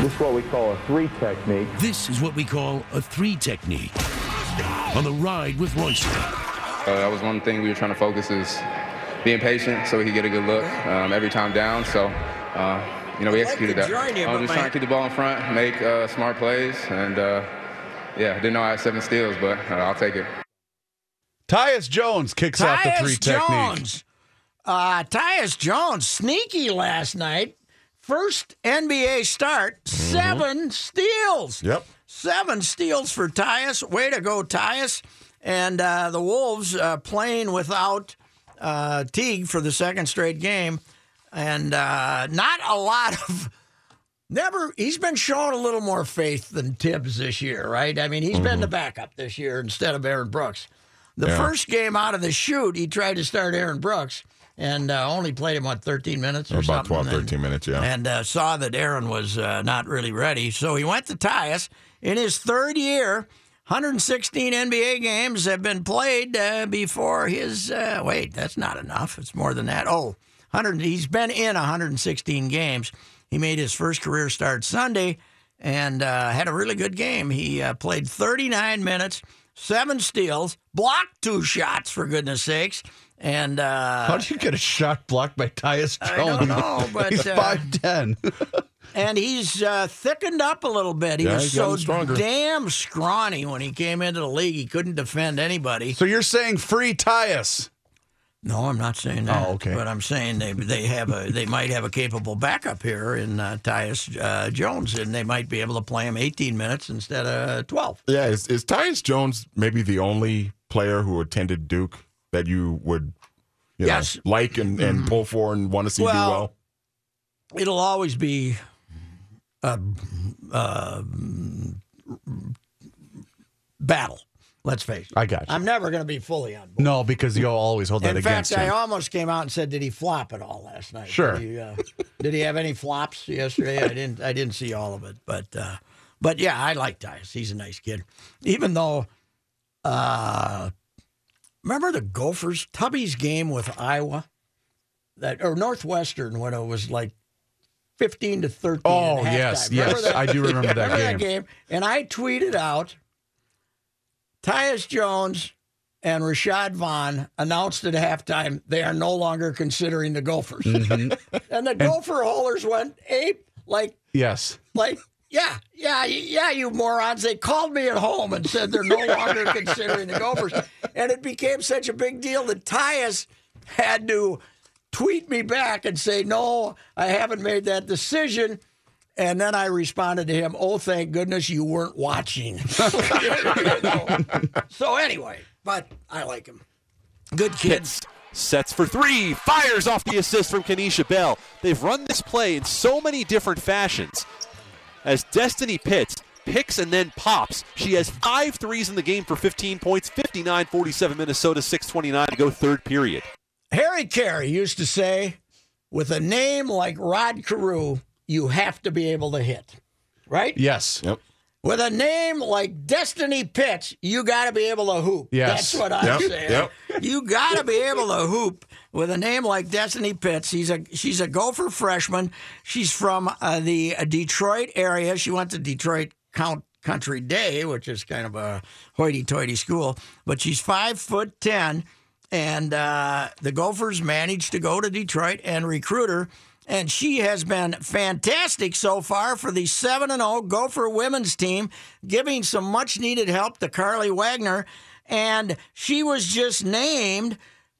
This is what we call a three technique. This is what we call a three technique. On the ride with Royster. Uh, that was one thing we were trying to focus is being patient so we could get a good look um, every time down. So, uh, you know, we executed that. I was just trying to keep the ball in front, make uh, smart plays, and uh, yeah, didn't know I had seven steals, but uh, I'll take it. Tyus Jones kicks off the three Tyus technique. Jones. Uh, Tyus Jones, sneaky last night. First NBA start, seven steals. Yep. Seven steals for Tyus. Way to go, Tyus. And uh, the Wolves uh, playing without uh, Teague for the second straight game. And uh, not a lot of. Never, he's been showing a little more faith than Thibs this year, right? I mean, he's been the backup this year instead of Aaron Brooks. The Yeah. first game out of the shoot, he tried to start Aaron Brooks and uh, only played him, what, 13 minutes or, about something? 12, and- 13 minutes, yeah. And uh, saw that Aaron was uh, not really ready. So he went to Tyus. In his third year, 116 NBA games have been played uh, before his. Uh, wait, that's not enough. It's more than that. Oh, 100. He's been in 116 games. He made his first career start Sunday and uh, had a really good game. He uh, played 39 minutes, seven steals, blocked two shots for goodness sakes, and uh, How do you get a shot blocked by Tyus Jones? I don't know, but, he's uh, five ten. and he's uh, thickened up a little bit. He Yeah, was he's so stronger. damn scrawny when he came into the league. He couldn't defend anybody. so you're saying free Tyus? No, I'm not saying that. Oh, okay. But I'm saying they they have a they might have a capable backup here in uh, Tyus uh, Jones, and they might be able to play him 18 minutes instead of 12. Yeah, is, is Tyus Jones maybe the only player who attended Duke that you would you know, Yes. like and, and pull for and want to see do Well, well? It'll always be a, a battle. Let's face it. I got you. I'm never going to be fully on board. No, because you'll always hold that. In against fact, I almost came out and said, "Did he flop at all last night?" Sure. Did he, uh, did he have any flops yesterday? I didn't. I didn't see all of it, but uh, but yeah, I like Tyus. He's a nice kid, even though. Uh, remember the Gophers Tubby's game with Iowa, that or Northwestern when it was like fifteen to thirteen. Oh, yes, yes, that? I do remember that Remember game. And I tweeted out Tyus Jones and Rashad Vaughn announced at halftime they are no longer considering the Gophers. Mm-hmm. and the Gopher holders went ape like yes. like yeah, yeah, yeah, you morons. They called me at home and said they're no longer considering the Gophers. And it became such a big deal that Tyus had to tweet me back and say, No, I haven't made that decision. And then I responded to him, Oh, thank goodness you weren't watching. You know? So anyway, but I like him. Good kids sets for three, fires off the assist from Kenisha Bell. They've run this play in so many different fashions. As Destiny Pitts picks and then pops, she has five threes in the game for 15 points, 59 47 Minnesota, 629 to go third period. Harry Caray used to say, with a name like Rod Carew, you have to be able to hit. Right? Yes. Yep. With a name like Destiny Pitts, you got to be able to hoop. Yes. That's what I'm Yep, saying. yep. You got to be able to hoop with a name like Destiny Pitts. She's a she's a Gopher freshman. She's from uh, the uh, Detroit area. She went to Detroit Count Country Day, which is kind of a hoity-toity school. But she's five foot ten, and uh, the Gophers managed to go to Detroit and recruit her. And she has been fantastic so far for the 7 0 Gopher women's team, giving some much needed help to Carlie Wagner. And she was just named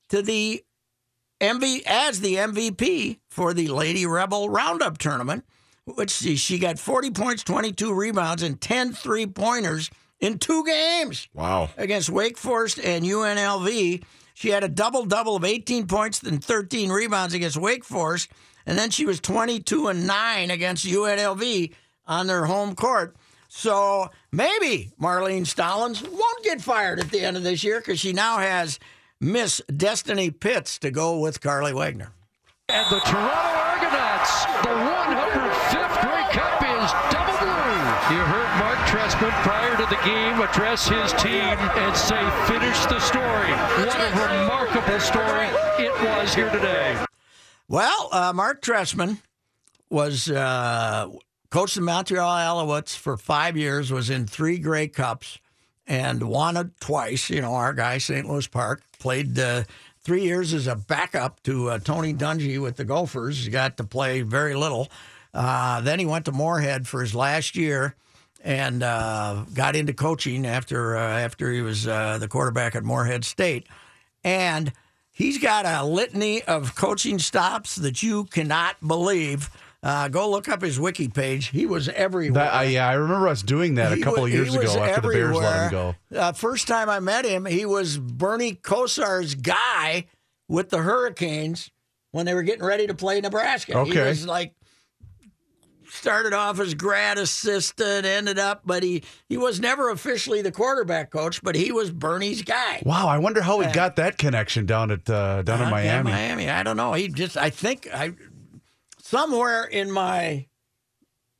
to the MV as the MVP for the Lady Rebel Roundup tournament, which she, she got 40 points, 22 rebounds, and 10 three pointers in two games Wow. against Wake Forest and UNLV. She had a double double of 18 points and 13 rebounds against Wake Forest, and then she was 22 and 9 against UNLV on their home court. So maybe Marlene Stollings won't get fired at the end of this year because she now has Miss Destiny Pitts to go with Carlie Wagner. And the Toronto Argonauts, the 105th Grey Cup is double blue. You heard Mark Trestman prior to the game address his team and say, finish the story. What a remarkable story it was here today. Well, uh, Mark Trestman was uh, coached the Montreal Alouettes for five years, was in three Grey Cups, and won it twice. You know, our guy, St. Louis Park, played uh, three years as a backup to uh, Tony Dungy with the Gophers. He got to play very little. Uh, then he went to Moorhead for his last year and uh, got into coaching after after he was the quarterback at Moorhead State. And he's got a litany of coaching stops that you cannot believe. Uh, go look up his wiki page. He was everywhere. That, I, yeah, I remember us doing that a couple wa- of years ago after the Bears let him go. Uh, first time I met him, he was Bernie Kosar's guy with the Hurricanes when they were getting ready to play Nebraska. He Okay. was like started off as grad assistant, ended up, but he he was never officially the quarterback coach, but he was Bernie's guy. Wow, I wonder how he got that connection down at uh, down in Uh, Miami. Miami. I don't know. He just, I think, I somewhere in my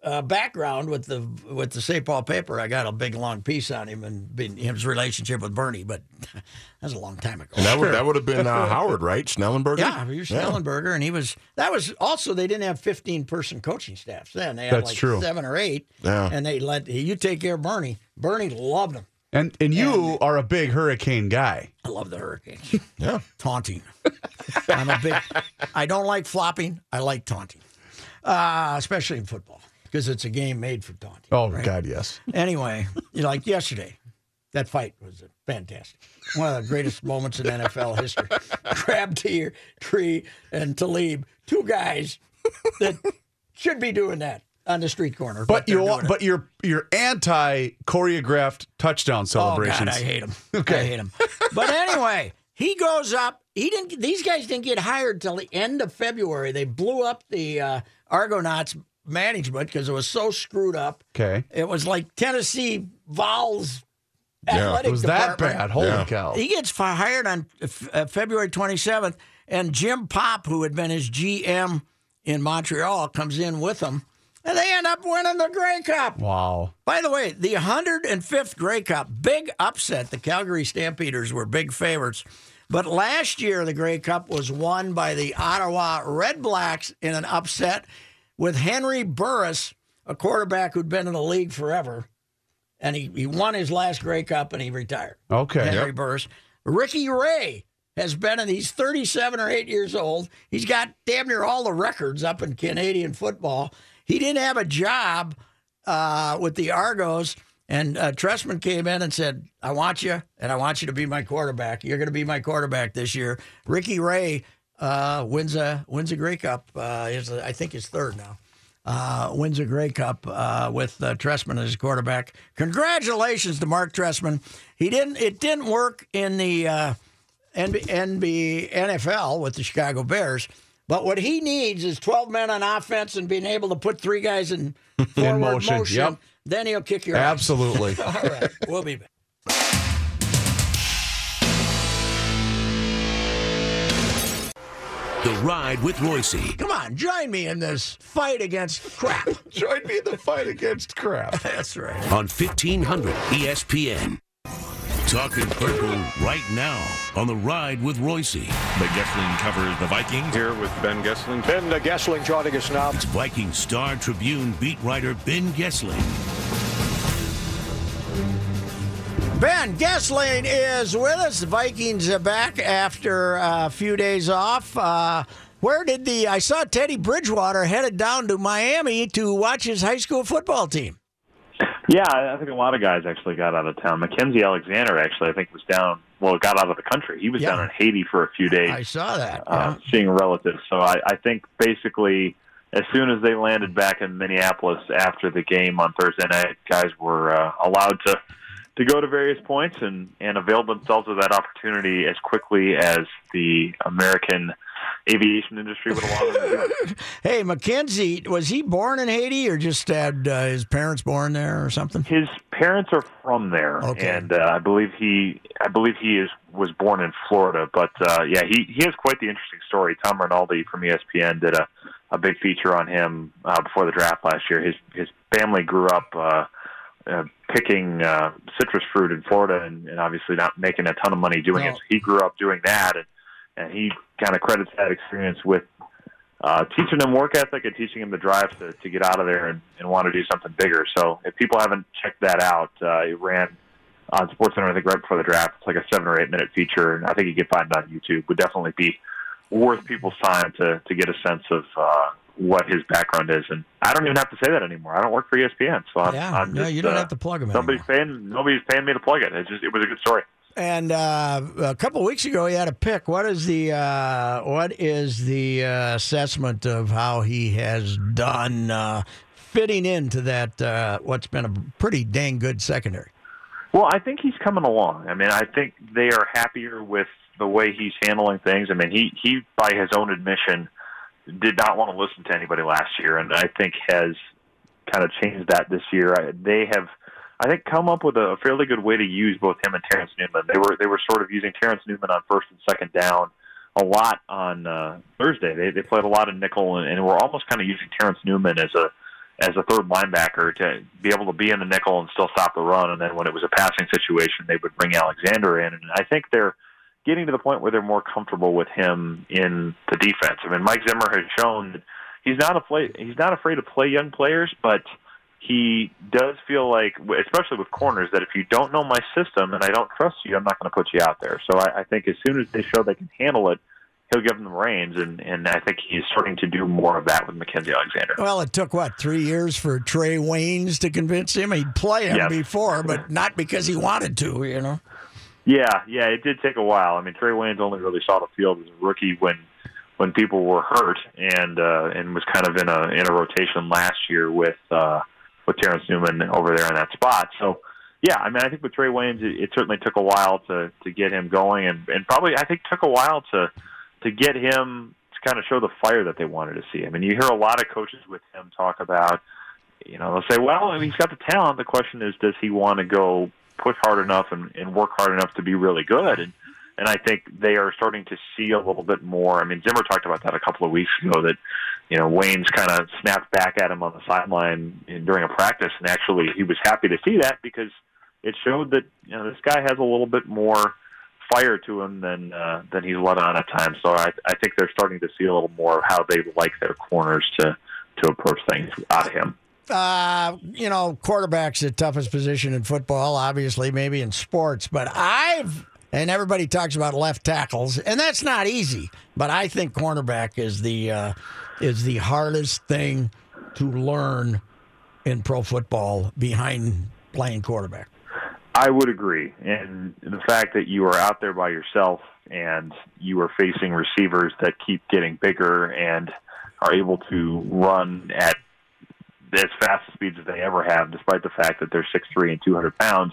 uh, background with the with the St. Paul paper, I got a big long piece on him and been, his relationship with Bernie, but that was a long time ago. And that would that would have been uh, Howard, right? Schnellenberger. Yeah, he was Schnellenberger, and he was. That was also they didn't have fifteen person coaching staffs then. They had That's like true. seven or eight. Yeah. and they let you take care of Bernie. Bernie loved him. And and you are a big hurricane guy. I love the Hurricanes. Yeah. taunting. I'm a big. I don't like flopping. I like taunting, uh, especially in football because it's a game made for taunting. Oh right? God, yes. Anyway, you know, like yesterday, that fight was fantastic. One of the greatest moments in NFL history. Crab Tier, Tree, and Talib, two guys that should be doing that on the street corner. But they're you but you're you're anti choreographed touchdown celebrations. Oh God, I hate him. Okay. I hate him. But anyway, he goes up. He didn't. These guys didn't get hired till the end of February. They blew up the uh, Argonauts management because it was so screwed up. Okay. It was like Tennessee Vols. Yeah. athletic It was that bad. Holy Yeah. cow. He gets fi- hired on uh, February 27th, and Jim Popp, who had been his GM in Montreal, comes in with him, and they end up winning the Grey Cup. Wow. By the way, the 105th Grey Cup, big upset. The Calgary Stampeders were big favorites. But last year, the Grey Cup was won by the Ottawa Red Blacks in an upset with Henry Burris, a quarterback who'd been in the league forever. And he, he won his last Grey Cup and he retired. Okay. Henry Yep. Burris. Ricky Ray has been in, he's 37 or 8 years old. He's got damn near all the records up in Canadian football. He didn't have a job uh, with the Argos, and uh, Trestman came in and said, I want you, and I want you to be my quarterback. You're going to be my quarterback this year. Ricky Ray uh, wins a wins a Grey Cup. Uh, his, I think his third now. Uh, wins a Grey Cup uh, with uh, Trestman as quarterback. Congratulations to Mark Trestman. He didn't. It didn't work in the uh, NB, NB, NFL with the Chicago Bears. But what he needs is 12 men on offense and being able to put three guys in forward motion, motion. yep. Then he'll kick your ass. Absolutely. All right, we'll be back. The Ride with Reusse. Come on, join me in this fight against crap. join me in the fight against crap. That's right. On 1500 ESPN. Talking purple right now on The Ride with Reusse. Ben Goessling covers the Vikings. Here with Ben Goessling. Ben Goessling joining us now. It's Viking Star Tribune beat writer Ben Goessling. Ben Goessling is with us. The Vikings are back after a few days off. Uh, Where did the I saw Teddy Bridgewater headed down to Miami to watch his high school football team. Yeah, I think a lot of guys actually got out of town. Mackensie Alexander actually, I think, was down. Well, got out of the country. He was Yeah. down in Haiti for a few days. I saw that. uh, seeing relatives. So I, I think basically as soon as they landed back in Minneapolis after the game on Thursday night, guys were uh, allowed to to go to various points and and avail themselves of that opportunity as quickly as the American aviation industry would allow them to do it. Hey, Mackensie, was he born in Haiti or just had uh, his parents born there or something? His parents are from there, Okay. and uh, I believe he, I believe he is was born in Florida. But uh, yeah, he he has quite the interesting story. Tom Rinaldi from ESPN did a a big feature on him uh, before the draft last year. His his family grew up. Uh, uh, picking uh, citrus fruit in Florida, and, and obviously not making a ton of money doing it. So he grew up doing that, and and he kind of credits that experience with uh, teaching him work ethic and teaching him the drive to, to get out of there and, and want to do something bigger. So if people haven't checked that out, uh, it ran on SportsCenter I think right before the draft. It's like a seven or eight minute feature, and I think you can find it on YouTube. Would definitely be worth people's time to to get a sense of uh, what his background is. And I don't even have to say that anymore. I don't work for ESPN, so I'm, Yeah, I'm no, just, you don't uh, have to plug him Nobody's paying. Nobody's paying me to plug it. It just it was a good story. And uh, a couple weeks ago, he had a pick. What is the uh, what is the uh, assessment of how he has done uh, fitting into that uh, what's been a pretty dang good secondary? Well, I think he's coming along. I mean, I think they are happier with the way he's handling things. I mean, he he by his own admission did not want to listen to anybody last year, and I think has kind of changed that this year. I, they have, I think, come up with a fairly good way to use both him and Terrence Newman. They were they were sort of using Terrence Newman on first and second down a lot on uh, Thursday. They they played a lot of nickel, and, and were almost kind of using Terrence Newman as a as a third linebacker to be able to be in the nickel and still stop the run. And then when it was a passing situation, they would bring Alexander in. And I think they're getting to the point where they're more comfortable with him in the defense. I mean, Mike Zimmer has shown that he's not afraid. He's not afraid to play young players, but he does feel like, especially with corners, that if you don't know my system and I don't trust you, I'm not going to put you out there. So I, I think as soon as they show they can handle it, he'll give them the reins, and and I think he's starting to do more of that with Mackensie Alexander. Well, it took what three years for Trey Waynes to convince him he'd play him Yes. before, but not because he wanted to. You know. Yeah, yeah, it did take a while. I mean, Trey Waynes only really saw the field as a rookie when when people were hurt, and uh, and was kind of in a in a rotation last year with uh, with Terrence Newman over there in that spot. So. Yeah, I mean, I think with Trey Waynes, it, it certainly took a while to to get him going, and and probably I think took a while to to get him to kind of show the fire that they wanted to see. I mean, you hear a lot of coaches with him talk about, you know, they'll say, well, he's got the talent. The question is, does he want to go push hard enough and, and work hard enough to be really good? And and I think they are starting to see a little bit more. I mean, Zimmer talked about that a couple of weeks ago. That you know, Waynes kind of snapped back at him on the sideline in, during a practice, and actually he was happy to see that because it showed that you know this guy has a little bit more fire to him than uh, than he's let on at times. So I, I think they're starting to see a little more of how they like their corners to to approach things out of him. Uh, you know, quarterback's the toughest position in football, obviously, maybe in sports, but I've and everybody talks about left tackles, and that's not easy. But I think cornerback is the uh, is the hardest thing to learn in pro football behind playing quarterback. I would agree, and the fact that you are out there by yourself and you are facing receivers that keep getting bigger and are able to run at as fast speeds as they ever have, despite the fact that they're six three and two hundred pounds.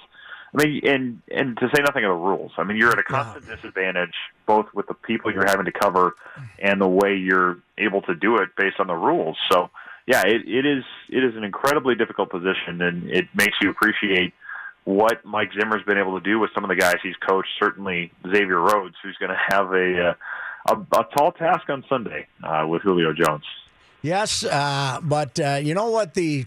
I mean, and and to say nothing of the rules. I mean, you're at a constant disadvantage both with the people you're having to cover and the way you're able to do it based on the rules. So, yeah, it, it is it is an incredibly difficult position, and it makes you appreciate what Mike Zimmer's been able to do with some of the guys he's coached. Certainly, Xavier Rhodes, who's going to have a, uh, a a tall task on Sunday uh, with Julio Jones. Yes, uh, but uh, you know what the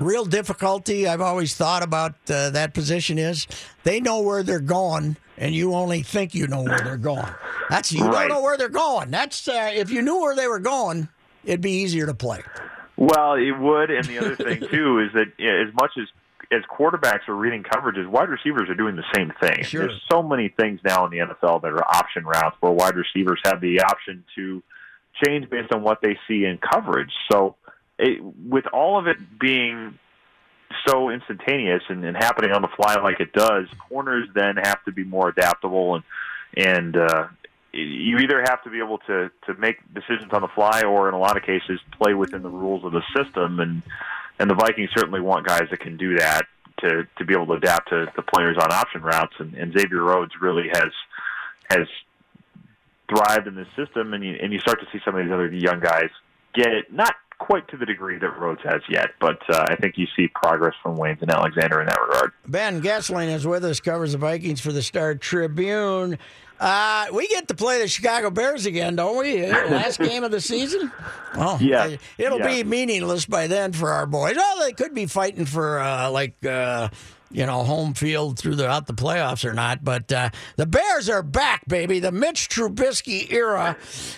real difficulty I've always thought about uh, that position is? They know where they're going, and you only think you know where they're going. That's you Right. don't know where they're going. That's uh, if you knew where they were going, it'd be easier to play. Well, it would, and the other thing too is that yeah, as much as as quarterbacks are reading coverages, wide receivers are doing the same thing. Sure. There's so many things now in the NFL that are option routes where wide receivers have the option to change based on what they see in coverage. So, it, with all of it being so instantaneous and, and happening on the fly like it does, corners then have to be more adaptable and and uh, you either have to be able to to make decisions on the fly or in a lot of cases play within the rules of the system and and the Vikings certainly want guys that can do that to to be able to adapt to the players on option routes and, and Xavier Rhodes really has has thrived in this system and you and you start to see some of these other young guys get it not quite to the degree that Rhodes has yet, but uh, I think you see progress from Waynes and Alexander in that regard. Ben Goessling is with us, covers the Vikings for the Star Tribune. Uh, we get to play the Chicago Bears again, don't we? Last game of the season. Oh, yeah. It'll yeah. be meaningless by then for our boys. Oh, they could be fighting for uh, like. You know, home field throughout the playoffs or not. But uh, the Bears are back, baby. The Mitch Trubisky era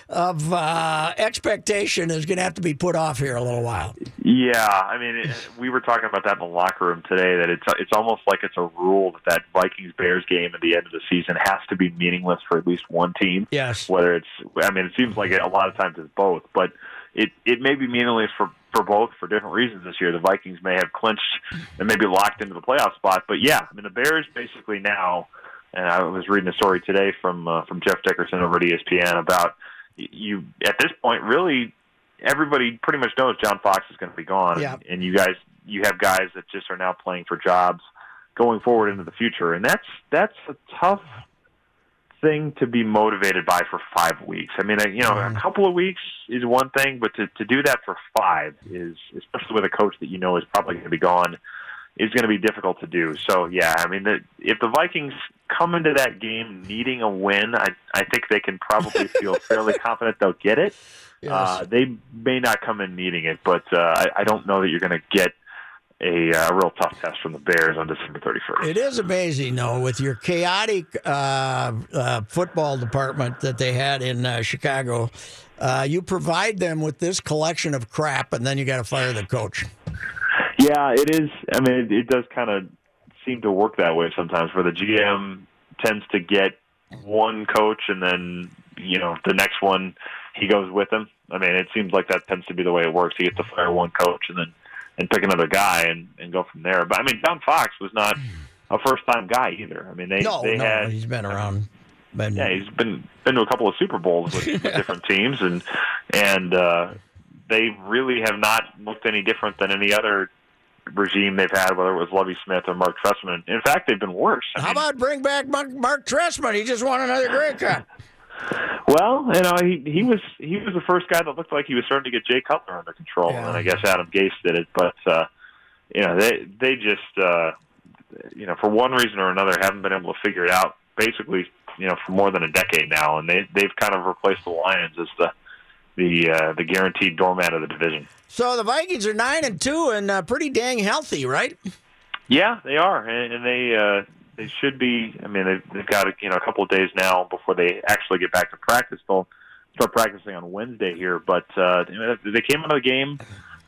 of uh, expectation is going to have to be put off here a little while. Yeah, I mean, it, we were talking about that in the locker room today. That it's it's almost like it's a rule that that Vikings Bears game at the end of the season has to be meaningless for at least one team. Yes. Whether it's, I mean, it seems like it, a lot of times it's both, but it it may be meaningless for for both for different reasons this year. The Vikings may have clinched and maybe locked into the playoff spot, but yeah, I mean the Bears basically now. And I was reading a story today from uh, from Jeff Dickerson over at ESPN about you at this point really everybody pretty much knows John Fox is going to be gone, yeah. and, and you guys you have guys that just are now playing for jobs going forward into the future, and that's that's a tough thing to be motivated by for five weeks. I mean, you know, a couple of weeks is one thing, but to, to do that for five is, especially with a coach that you know is probably going to be gone, is going to be difficult to do. So, yeah, I mean, the, if the Vikings come into that game needing a win, I, I think they can probably feel fairly confident they'll get it. Yes. Uh, they may not come in needing it, but uh, I, I don't know that you're going to get a uh, real tough test from the Bears on December 31st. It is amazing, though, with your chaotic uh, uh, football department that they had in uh, Chicago. Uh, you provide them with this collection of crap, and then you got to fire the coach. Yeah, it is. I mean, it, it does kind of seem to work that way sometimes, where the GM tends to get one coach, and then you know the next one he goes with him. I mean, it seems like that tends to be the way it works. He gets to fire one coach, and then and pick another guy and, and go from there. But I mean, John Fox was not a first time guy either. I mean, they no, they no, had he's been around. Been, yeah, he's been been to a couple of Super Bowls with, with different teams, and and uh, they really have not looked any different than any other regime they've had, whether it was Lovie Smith or Mark Trestman. In fact, they've been worse. I How mean, about bring back Mark, Mark Trestman? He just won another Grey Cup. Well, you know, he he was he was the first guy that looked like he was starting to get Jay Cutler under control, Yeah. and I guess Adam Gase did it. But uh, you know, they they just uh, you know for one reason or another haven't been able to figure it out. Basically, you know, for more than a decade now, and they they've kind of replaced the Lions as the the uh, the guaranteed doormat of the division. So the Vikings are nine and two and uh, pretty dang healthy, right? Yeah, they are, and, and they uh, they should be. I mean, they've, they've got you know a couple of days now before they actually get back to practice. They'll start practicing on Wednesday here, but uh, they came out of the game.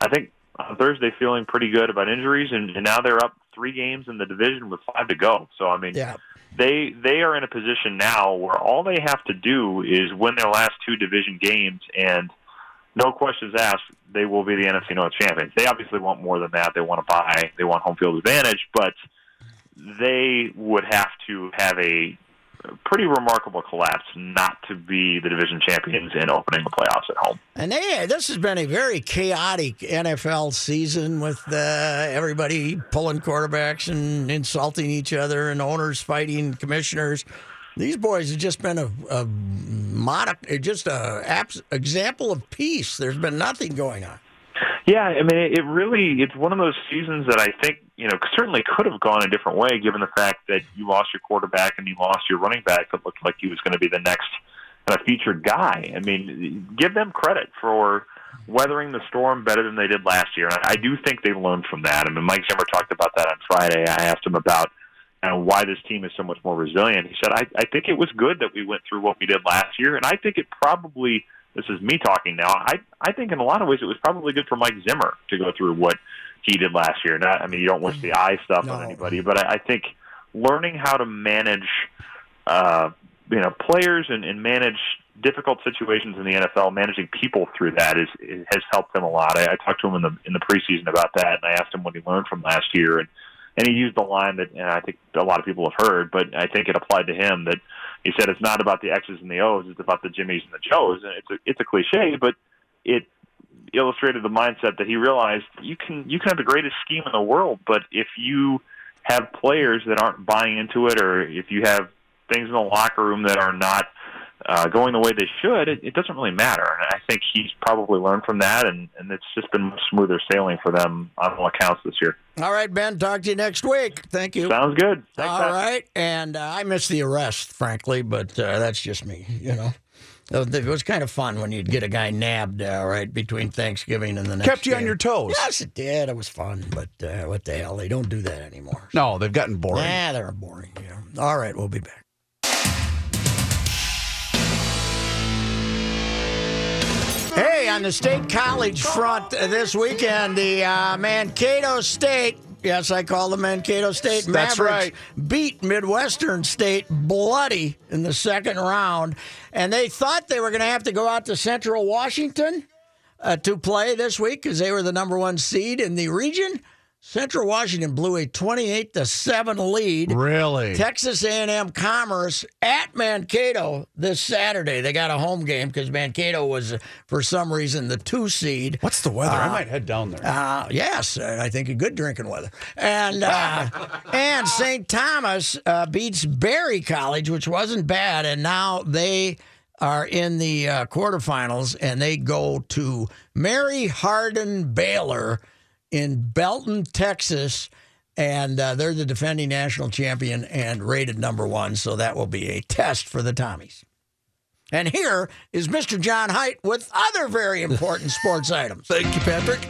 I think on Thursday feeling pretty good about injuries, and, and now they're up three games in the division with five to go. So I mean, Yeah. they they are in a position now where all they have to do is win their last two division games and no questions asked they will be the NFC North champions. They obviously want more than that. They want to buy, they want home field advantage, but they would have to have a pretty remarkable collapse not to be the division champions in opening the playoffs at home. And they, this has been a very chaotic NFL season with uh, everybody pulling quarterbacks and insulting each other and owners fighting commissioners. These boys have just been a, a just a abs- example of peace. There's been nothing going on. Yeah, I mean, it really it's one of those seasons that I think you know certainly could have gone a different way, given the fact that you lost your quarterback and you lost your running back that looked like he was going to be the next kind of featured guy. I mean, give them credit for weathering the storm better than they did last year, and I, I do think they learned from that. I mean, Mike Zimmer talked about that on Friday. I asked him about know, why this team is so much more resilient. He said, I, I think it was good that we went through what we did last year, and I think it probably this is me talking now. I I think in a lot of ways it was probably good for Mike Zimmer to go through what he did last year. Not, I mean, you don't wish the eye stuff on anybody, but I, I think learning how to manage uh, you know players and, and manage difficult situations in the NFL. Managing people through that is, is has helped him a lot. I, I talked to him in the in the preseason about that, and I asked him what he learned from last year, and and he used the line that and I think a lot of people have heard, but I think it applied to him that he said it's not about the X's and the O's, it's about the Jimmies and the Joes, and it's a it's a cliche, but it illustrated the mindset that he realized you can you can have the greatest scheme in the world, but if you have players that aren't buying into it, or if you have things in the locker room that are not uh, going the way they should, it, it doesn't really matter. And I think he's probably learned from that, and, and it's just been much smoother sailing for them on all accounts this year. All right, Ben. Talk to you next week. Thank you. Sounds good. Thanks, all right, and uh, I missed the arrest, frankly, but uh, that's just me. You know. It was kind of fun when you'd get a guy nabbed, uh, right, between Thanksgiving and the next. Kept you game. on your toes. Yes, it did. It was fun, but uh, what the hell? They don't do that anymore. No, they've gotten boring. Yeah, they're boring. Yeah. All right, we'll be back. On the state college front this weekend, the uh, Mankato State, yes, I call the Mankato State That's Mavericks, right. beat Midwestern State bloody in the second round. And they thought they were going to have to go out to Central Washington uh, to play this week because they were the number one seed in the region. Central Washington blew a 28 to 7 lead. Really? Texas A&M Commerce at Mankato this Saturday. They got a home game because Mankato was, for some reason, the two seed. What's the weather? I Uh, might head down there. Uh, yes, uh, I think a good drinking weather. And uh, and St. Thomas uh, beats Berry College, which wasn't bad, and now they are in the uh, quarterfinals, and they go to Mary Hardin Baylor in Belton, Texas. And uh, they're the defending national champion and rated number one, so that will be a test for the Tommies. And here is Mr. John Height with other very important sports items. Thank you, Patrick.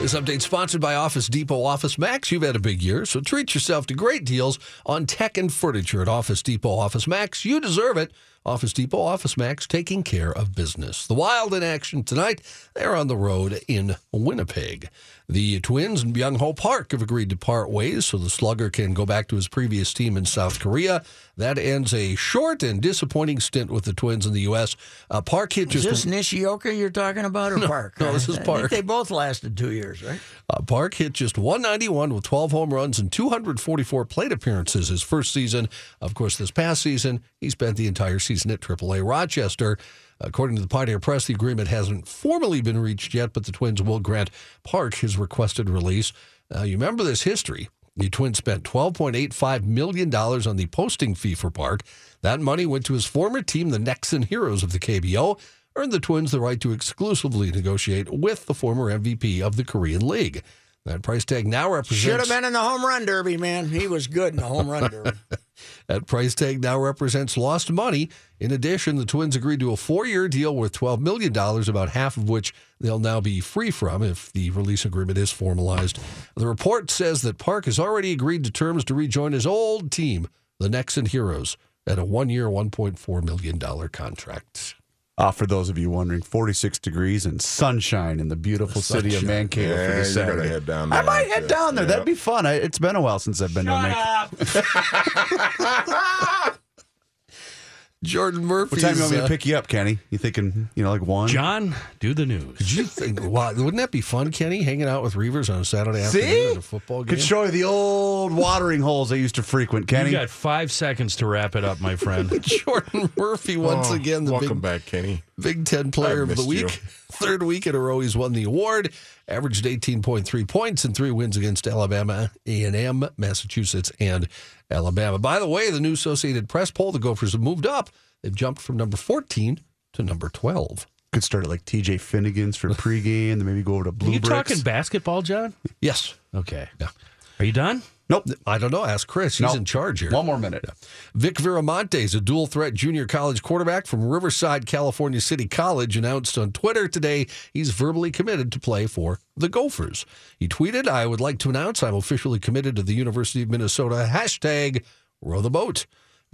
This update sponsored by Office Depot Office Max. You've had a big year, so treat yourself to great deals on tech and furniture at Office Depot Office Max. You deserve it. Office Depot Office Max taking care of business. The Wild in action tonight. They're on the road in Winnipeg. The Twins and Byung Ho Park have agreed to part ways so the slugger can go back to his previous team in South Korea. That ends a short and disappointing stint with the Twins in the U.S. Uh, Park hit Is just this Nishioka you're talking about or Park? no, this is I think Park. they both lasted two years, right? Uh, Park hit just 191 with 12 home runs and 244 plate appearances his first season. Of course, this past season, he spent the entire season at AAA Rochester. According to the Pioneer Press, the agreement hasn't formally been reached yet, but the Twins will grant Park his requested release. Uh, you remember this history. The Twins spent $12.85 million on the posting fee for Park. That money went to his former team, the Nexon Heroes of the KBO, earned the Twins the right to exclusively negotiate with the former MVP of the Korean League. That price tag now represents Should have been in the home run derby, man. He was good in the home run derby. that price tag now represents lost money. In addition, the Twins agreed to a four-year deal worth $12 million, about half of which they'll now be free from if the release agreement is formalized. The report says that Park has already agreed to terms to rejoin his old team, the Nexon Heroes, at a one-year, $1.4 million contract. Uh, for those of you wondering, 46 degrees and sunshine in the beautiful city of Sunshine. Mankato Yeah, for you this gotta Saturday. head down I might head down there. Yep. That'd be fun. I, it's been a while since I've been to Mankato. Jordan Murphy. What time do you want me to uh, pick you up, Kenny? You thinking, you know, like one? John, do the news. Could you think? Wow, wouldn't that be fun, Kenny? Hanging out with Reavers on a Saturday afternoon See? at a football game. Could show you the old watering holes I used to frequent, Kenny. You got five seconds to wrap it up, my friend. Jordan Murphy once Oh, again the welcome big back, Kenny. Big Ten Player of the Week. you. Third week in a row, he's won the award. Averaged 18.3 points in three wins against Alabama, A&M, Massachusetts, and Alabama. By the way, the new Associated Press poll, the Gophers have moved up. They've jumped from number 14 to number 12. Could start at like TJ Finnegan's for pregame, then maybe go over to Are Blue you Bricks. talking basketball, John? Yes. Okay. Yeah. Are you done? Nope. I don't know. Ask Chris. He's Nope. in charge here. One more minute. Vic Viramonte is a dual threat junior college quarterback from Riverside, California City College, announced on Twitter today he's verbally committed to play for the Gophers. He tweeted, I would like to announce I'm officially committed to the University of Minnesota. Hashtag row the boat.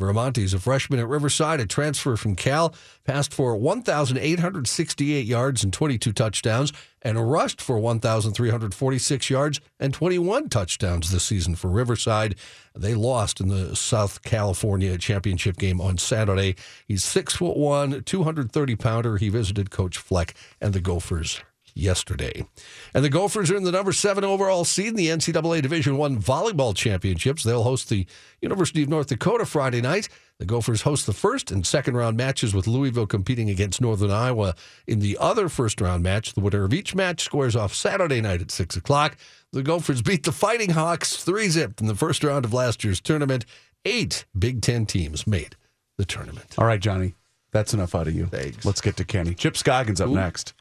Viramontes a freshman at Riverside, a transfer from Cal, passed for 1,868 yards and 22 touchdowns, and rushed for 1,346 yards and 21 touchdowns this season for Riverside. They lost in the South California championship game on Saturday. He's six foot one, 230 pounder. He visited Coach Fleck and the Gophers yesterday. And the Gophers are in the number seven overall seed in the NCAA Division One volleyball championships. They'll host the University of North Dakota Friday night. The Gophers host the first and second round matches with Louisville competing against Northern Iowa in the other first round match. The winner of each match squares off Saturday night at six o'clock. The Gophers beat the Fighting Hawks three zip in the first round of last year's tournament. Eight Big Ten teams made the tournament. All right, Johnny. That's enough out of you. Thanks. Let's get to Kenny. Chip Scoggins up Ooh. next.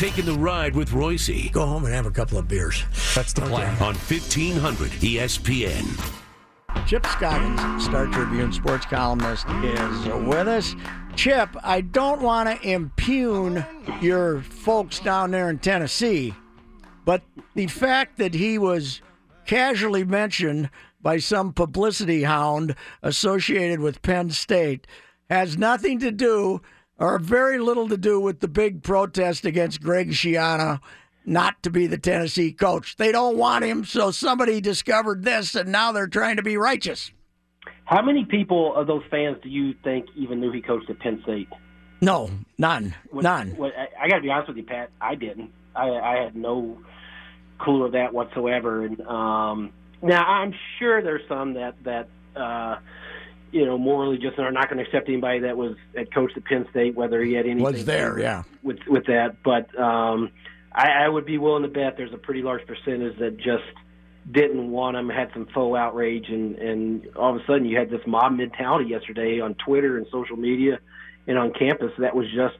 Taking the ride with Reusse Go home and have a couple of beers. That's the plan. on 1500 ESPN. Chip Scoggins, Star Tribune sports columnist, is with us. Chip, I don't want to impugn your folks down there in Tennessee, but the fact that he was casually mentioned by some publicity hound associated with Penn State has nothing to do or very little to do with the big protest against Greg Schiano not to be the Tennessee coach. They don't want him, so somebody discovered this, and now they're trying to be righteous. How many people of those fans do you think even knew he coached at Penn State? No, none, none. I got to be honest with you, Pat. I didn't. I, I had no clue of that whatsoever. And um, now I'm sure there's some that that uh, you know morally just are not going to accept anybody that was at coached at Penn State, whether he had anything Was there, do yeah. with with that. But um, I, I would be willing to bet there's a pretty large percentage that just didn't want him, had some faux outrage, and and all of a sudden you had this mob mentality yesterday on Twitter and social media and on campus that was just.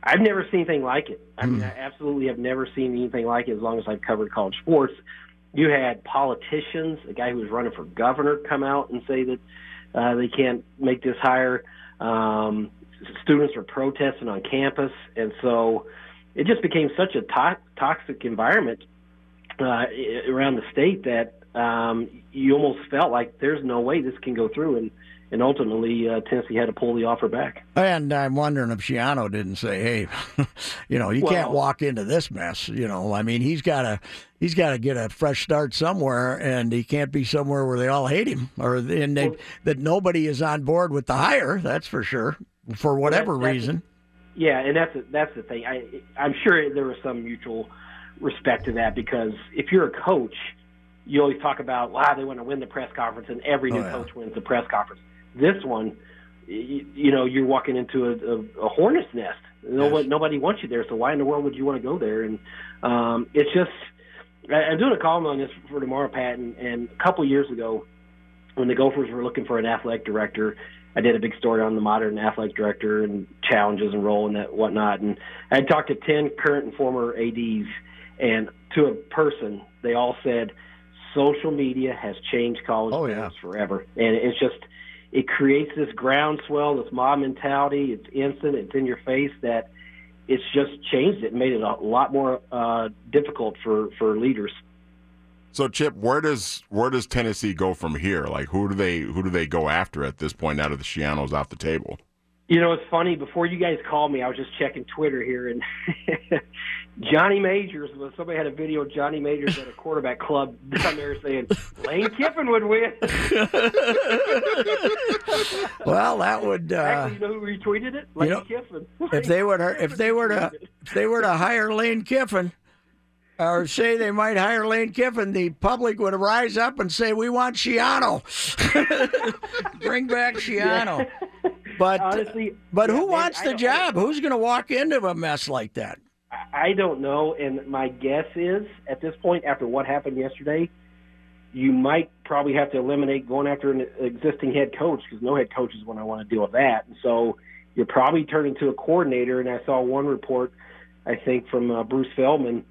I've never seen anything like it. I mean, I absolutely have never seen anything like it as long as I've covered college sports. You had politicians, a guy who was running for governor, come out and say that uh, they can't make this hire. Um, students were protesting on campus, and so it just became such a to- toxic environment uh, around the state that um, you almost felt like there's no way this can go through, and and ultimately uh, Tennessee had to pull the offer back. And I'm wondering if Schiano didn't say, "Hey, you know, you can't walk into this mess." You know, I mean, he's got to he's got to get a fresh start somewhere, and he can't be somewhere where they all hate him or and they, that nobody is on board with the hire. That's for sure, for whatever that's- reason. Yeah, and that's that's the thing. I I'm sure there was some mutual respect to that because if you're a coach, you always talk about wow they want to win the press conference, and every new Oh, yeah. coach wins the press conference. This one, you, you know, you're walking into a, a, a hornet's nest. Nobody, nobody wants you there, so why in the world would you want to go there? And um, it's just I, I'm doing a column on this for tomorrow, Pat, and, and a couple years ago when the Gophers were looking for an athletic director, I did a big story on the modern athletic director and challenges and role and that whatnot. And I talked to ten current and former ads, and to a person, they all said social media has changed college Oh, yeah. forever, and it's just it creates this groundswell, this mob mentality. It's instant, it's in your face that it's just changed it, made it a lot more uh, difficult for for leaders. So Chip, where does where does Tennessee go from here? Like who do they who do they go after at this point now that the Schiano's off the table? You know, it's funny. Before you guys called me, I was just checking Twitter here, and Johnny Majors was somebody had a video of Johnny Majors at a quarterback club down there saying Lane Kiffin would win. Well, that would uh, Actually, you know who retweeted it? Lane know, Kiffin. if they would if they were to if they were to hire Lane Kiffin or say they might hire Lane Kiffin, the public would rise up and say, "We want Schiano, bring back Schiano." But Honestly, but yeah, who man, wants the job? Who's going to walk into a mess like that? I don't know, and my guess is at this point, after what happened yesterday, you might probably have to eliminate going after an existing head coach because no head coach is want to want to deal with that. And so you're probably turning to a coordinator. And I saw one report, I think, from uh, Bruce Feldman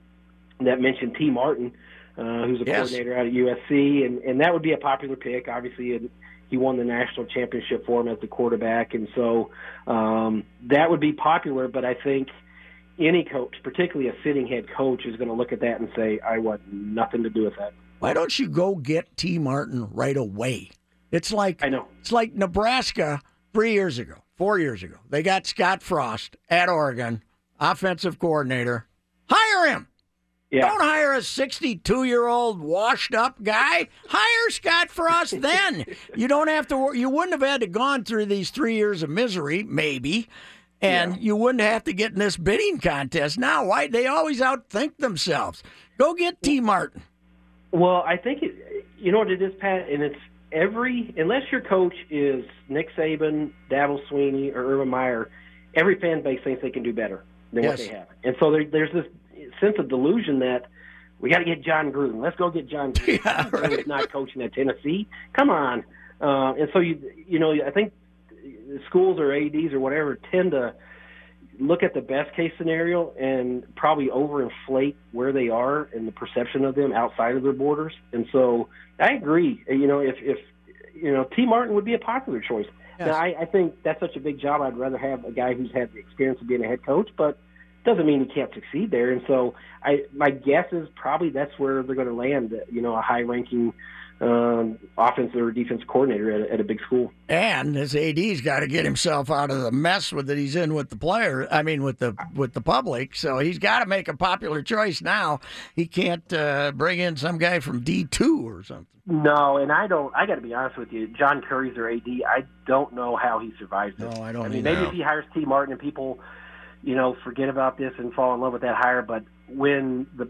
that mentioned Tee Martin, uh, who's a Yes. coordinator out at USC, and and that would be a popular pick. Obviously, and he won the national championship for him as the quarterback, and so um, that would be popular. But I think any coach, particularly a sitting head coach, is going to look at that and say, "I want nothing to do with that." Why don't you go get Tee Martin right away? It's like I know. It's like Nebraska three years ago, four years ago. They got Scott Frost at Oregon, offensive coordinator. Hire him. Yeah. Don't hire a 62 year old washed up guy. Hire Scott Frost then. you don't have to. You wouldn't have had to gone through these three years of misery, maybe, and you wouldn't have to get in this bidding contest now. Why? They always outthink themselves. Go get Tee Martin. Well, I think it, you know what it is, Pat, and it's every unless your coach is Nick Saban, Dabo Swinney, or Urban Meyer, every fan base thinks they can do better than what they have, and so there, there's this sense of delusion that we got to get Jon Gruden. Let's go get Jon Gruden. Jon Gruden's not coaching at Tennessee. Come on, uh, and so you you know I think schools or ads or whatever tend to look at the best case scenario and probably overinflate where they are and the perception of them outside of their borders. And so I agree. You know, if if you know Tee Martin would be a popular choice. Yes. Now I, I think that's such a big job. I'd rather have a guy who's had the experience of being a head coach, but doesn't mean he can't succeed there. And so I my guess is probably that's where they're going to land. You know, a high ranking um, offensive or defensive coordinator at, a- at a big school. And his AD's got to get himself out of the mess with that he's in with the player. I mean, with the with the public. So he's got to make a popular choice now. He can't uh, bring in some guy from D two or something. No, and I don't. I got to be honest with you. John Currie's their AD. I don't know how he survives this. No, I don't I mean, maybe if he hires Tee Martin and people, you know, forget about this and fall in love with that hire. But when the,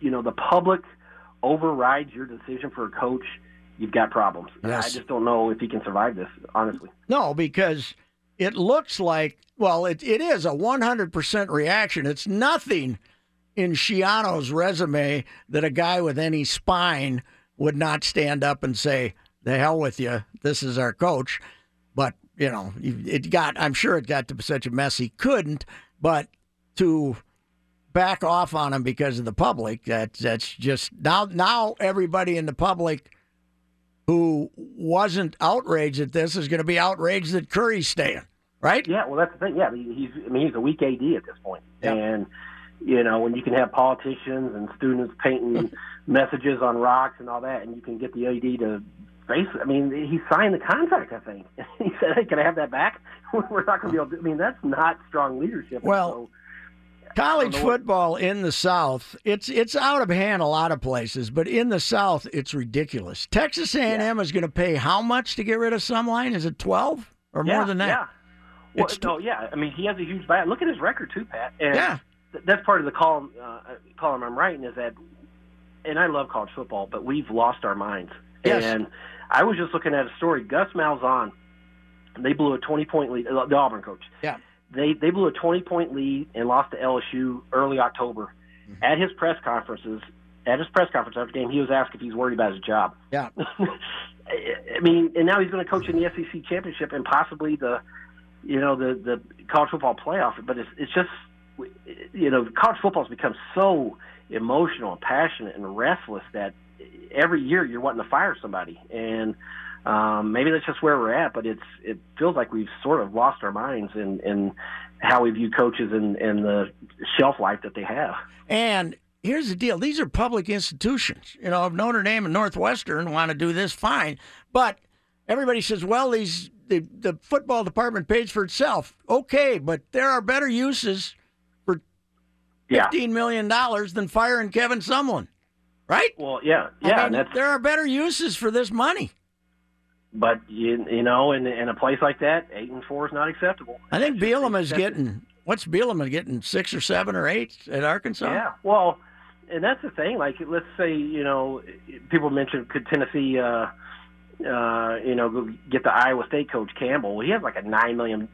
you know, the public overrides your decision for a coach, you've got problems. Yes. I just don't know if he can survive this. Honestly. No, because it looks like well, it it is a one hundred percent reaction. It's nothing in Schiano's resume that a guy with any spine would not stand up and say, "The hell with you. This is our coach." But you know, it got. I'm sure it got to such a mess he couldn't. But to back off on him because of the public, that that's just now. Now everybody in the public who wasn't outraged at this is going to be outraged that Currie's staying. Right? Yeah, well, that's the thing. Yeah, he's. I mean, he's a weak AD at this point. point, and you know when you can have politicians and students painting messages on rocks and all that, and you can get the AD to face. I mean, he signed the contract. I think he said, "Hey, can I have that back?" We're not going to be able. to I mean, that's not strong leadership. Well, college football in the South, it's it's out of hand a lot of places, but in the South, it's ridiculous. Texas A&M is going to pay how much to get rid of Sumlin? Is it twelve or yeah, more than that? Yeah. Well, It's- no, yeah. I mean, he has a huge buyout. Look at his record too, Pat. And Yeah. th- that's part of the column. Uh, column I'm writing is that, and I love college football, but we've lost our minds. Yes. And I was just looking at a story. Gus Malzahn, they blew a 20 point lead. uh, The Auburn coach. Yeah. They they blew a 20 point lead and lost to LSU early October. Mm-hmm. At his press conferences, at his press conference after the game, he was asked if he's worried about his job. Yeah. I mean, and now he's going to coach in the SEC championship and possibly the, you know, the the college football playoff. But it's it's just, you know, college football has become so emotional and passionate and restless that every year you're wanting to fire somebody, and um, maybe that's just where we're at. But it's it feels like we've sort of lost our minds in in how we view coaches and and the shelf life that they have. And here's the deal: these are public institutions. You know, if Notre Dame and Northwestern want to do this, fine. But everybody says, well, these the the football department pays for itself. Okay, but there are better uses for Yeah. fifteen million dollars than firing Kevin Sumlin, right? Well, yeah, I yeah, mean, and that's there are better uses for this money. But you, you know, in in a place like that, eight and four is not acceptable. I think Bielema is getting what's Bielema getting six or seven or eight at Arkansas. Yeah, well, and that's the thing. Like, let's say you know, people mentioned could Tennessee, uh, uh, you know, go get the Iowa State coach Campbell. Well, he has like a nine million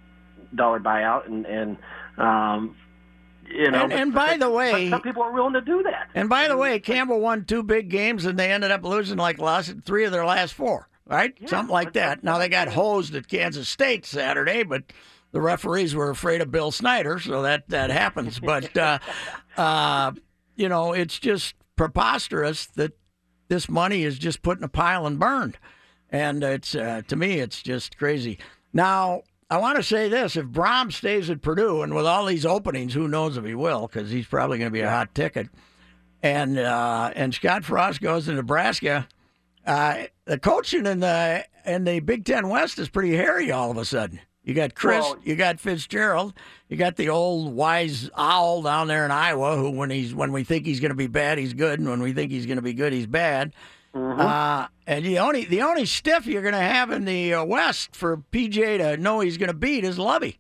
dollar buyout, and and um, you know, And- and by they- the way- some people are willing to do that. And by the way, Campbell won two big games, and they ended up losing like lost three of their last four, right? Something like that. Now they got hosed at Kansas State Saturday, but the referees were afraid of Bill Snyder, so that that happens. But uh, uh, you know, it's just preposterous that this money is just put in a pile and burned, and it's uh, to me, it's just crazy. Now I want to say this: if Brohm stays at Purdue, and with all these openings, who knows if he will, because he's probably going to be a hot ticket, and uh, and Scott Frost goes to Nebraska, uh, the coaching in the in the Big Ten West is pretty hairy all of a sudden. You got Chryst, Well- you got Fitzgerald, you got the old wise owl down there in Iowa, who when he's when we think he's going to be bad, he's good, and when we think he's going to be good, he's bad. Uh, and the only the only stiff you're going to have in the uh, West for PJ to know he's going to beat is Lovie.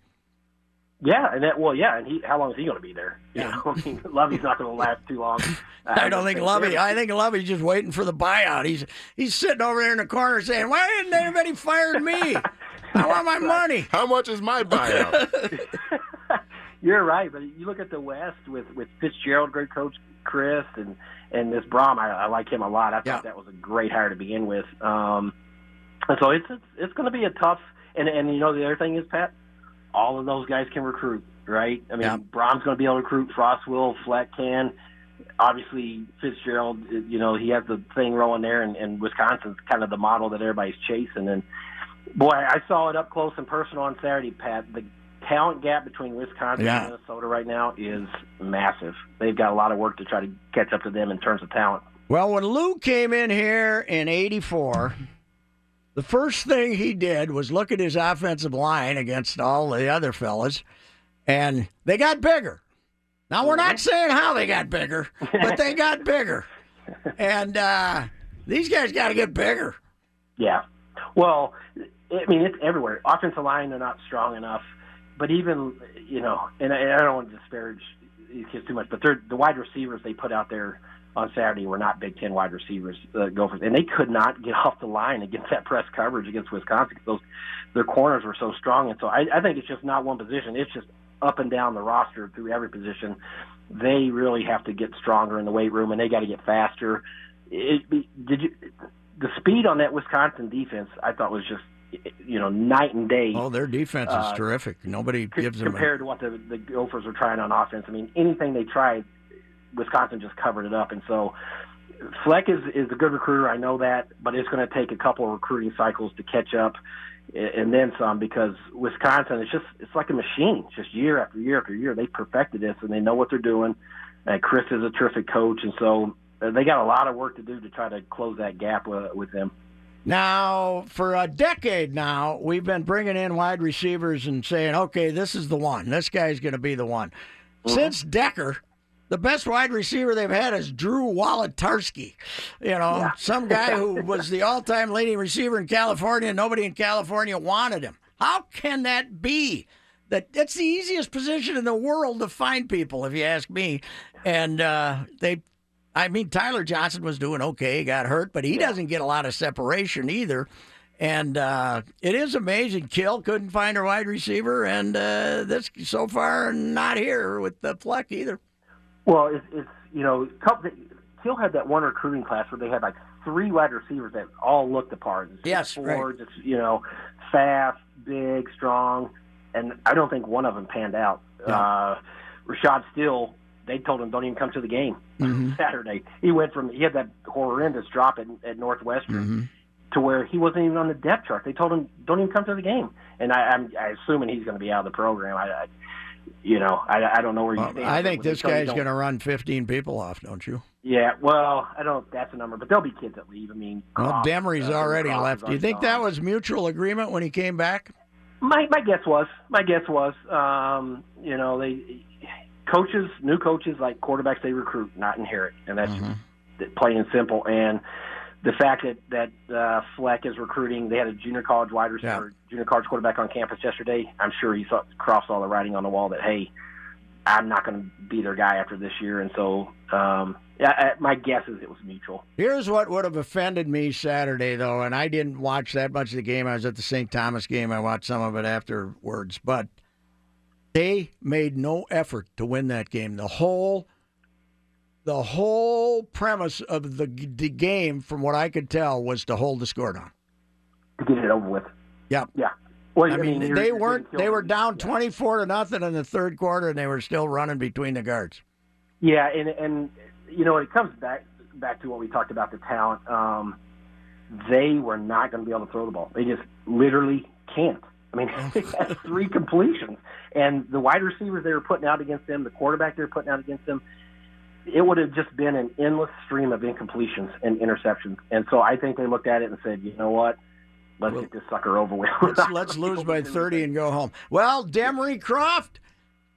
Yeah, and that well, yeah, and he how long is he going to be there? You know, I mean, Lovie's not going to last too long. I don't think Lovie. I think Lovie's just waiting for the buyout. He's he's sitting over there in the corner saying, "Why didn't anybody fire me? I want my money." How much is my buyout? You're right, but you look at the West with with Fitzgerald, great coach Chryst, and and this Brohm. I, I like him a lot. I thought that was a great hire to begin with. Um, and so it's it's, it's going to be a tough. And and you know the other thing is Pat, all of those guys can recruit, right? I mean, Brohm's going to be able to recruit. Frost will, Fleck can. Obviously, Fitzgerald, you know, he has the thing rolling there, and, and Wisconsin's kind of the model that everybody's chasing. And boy, I saw it up close and personal on Saturday, Pat. The talent gap between Wisconsin Yeah. and Minnesota right now is massive. They've got a lot of work to try to catch up to them in terms of talent. Well, when Lou came in here in '84, the first thing he did was look at his offensive line against all the other fellas, and they got bigger. Now we're not saying how they got bigger, but they got bigger, and uh, these guys got to get bigger. Yeah. Well, I mean, it's everywhere. Offensive line, they're not strong enough. But even, you know, and I, and I don't want to disparage these kids too much, but they're, the wide receivers they put out there on Saturday were not Big Ten wide receivers, uh, Gophers, and they could not get off the line against that press coverage against Wisconsin. 'cause Those their corners were so strong, and so I, I think it's just not one position. It's just up and down the roster through every position. They really have to get stronger in the weight room, and they got to get faster. It, did you the speed on that Wisconsin defense? I thought was just you know night and day. Oh, their defense is Uh, terrific. Nobody c- gives them. A, compared to what the the Gophers are trying on offense. I mean, anything they tried, Wisconsin just covered it up, and so. Fleck is is a good recruiter, I know that, but it's going to take a couple of recruiting cycles to catch up, and then some because Wisconsin is just it's like a machine, just year after year after year. They perfected this, and they know what they're doing. And Chryst is a terrific coach, and so uh, they got a lot of work to do to try to close that gap uh, with them. Now, for a decade now, we've been bringing in wide receivers and saying, okay, this is the one. This guy's going to be the one. Since Decker, the best wide receiver they've had is Drew Wolitarsky. You know, some guy who was the all time leading receiver in California, and nobody in California wanted him. How can that be? That that's the easiest position in the world to find people, if you ask me. And uh, they I mean, Tyler Johnson was doing okay, he got hurt, but he doesn't get a lot of separation either. And uh, it is amazing. Kill couldn't find a wide receiver, and uh, this so far not here with the Fleck either. Well, it's, it's you know, couple, Kill had that one recruiting class where they had like three wide receivers that all looked the part. It's Yes, four, right. just you know, fast, big, strong, and I don't think one of them panned out. Uh, Rashad Still, they told him don't even come to the game Mm-hmm. Saturday. He went from he had that horrendous drop at, at Northwestern Mm-hmm. to where he wasn't even on the depth chart. They told him don't even come to the game, and I, I'm I assuming he's going to be out of the program. I, I you know, I, I don't know where you Well, stand. I think this guy's going to run 15 people off, don't you? yeah, well, I don't. That's a number, but there'll be kids that leave. I mean, Well, Demry's uh, already left. Do you think gone. that was mutual agreement when he came back? My my guess was my guess was um, you know they coaches new coaches like quarterbacks they recruit not inherit and that's just plain and simple and the fact that that uh, Fleck is recruiting they had a junior college wide receiver junior college quarterback on campus yesterday I'm sure he saw crossed all the writing on the wall that hey I'm not going to be their guy after this year and so um, yeah, I, my guess is it was mutual Here's what would have offended me Saturday, though, and I didn't watch that much of the game. I was at the St. Thomas game. I watched some of it afterwards, but they made no effort to win that game. The whole, the whole premise of the, the game, from what I could tell, was to hold the score down. to get it over with Yep. yeah well I mean, you're- they weren't. They were down twenty-four to nothing in the third quarter, and they were still running between the guards. Yeah, and and you know it comes back back to what we talked about the talent. Um, they were not going to be able to throw the ball. They just literally can't. I mean, three completions, and the wide receivers they were putting out against them, the quarterback they were putting out against him, it would have just been an endless stream of incompletions and interceptions. And so I think they looked at it and said, you know what? Let's get this sucker over with. Let's, let's lose by 30 and go home. Well, Demry Croft,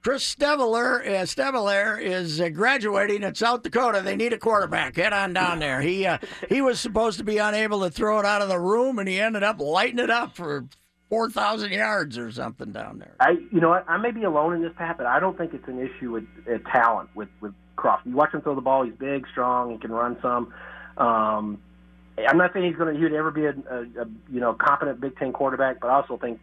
Chris Streveler, uh, Streveler is uh, graduating at South Dakota. They need a quarterback. Head on down there. He uh, he was supposed to be unable to throw it out of the room, and he ended up lighting it up for 4,000 yards or something down there. I, you know, what? I may be alone in this, Pat, but I don't think it's an issue with uh, talent with with Croft. You watch him throw the ball; he's big, strong, he can run some. Um, I'm not saying he's going to he'd ever be a, a, a you know competent Big Ten quarterback, but I also think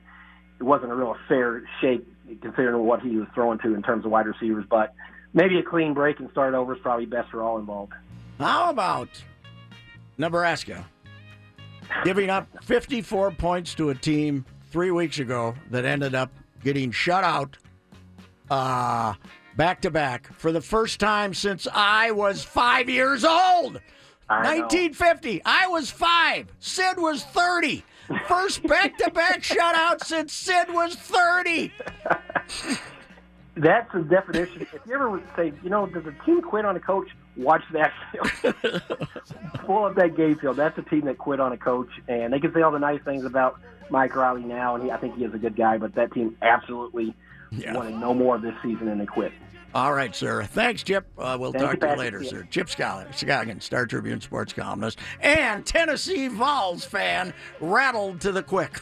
it wasn't a real fair shake considering what he was throwing to in terms of wide receivers. But maybe a clean break and start over is probably best for all involved. How about Nebraska giving up 54 points to a team three weeks ago that ended up getting shut out uh, back to back for the first time since I was five years old? I know. 1950. I was five. Sid was 30. First back to back shutout since Sid was 30. That's the definition. If you ever would say, you know, does a team quit on a coach? Watch that film. Pull up that game field. That's a team that quit on a coach, and they can say all the nice things about Mike Riley now, and he, I think he is a good guy. But that team absolutely wanted no more this season, and they quit. All right, sir. Thanks, Chip. Uh, we'll Thank talk you, to you later, Yeah. sir. Chip Scoggin, Star Tribune sports columnist, and Tennessee Vols fan, rattled to the quick.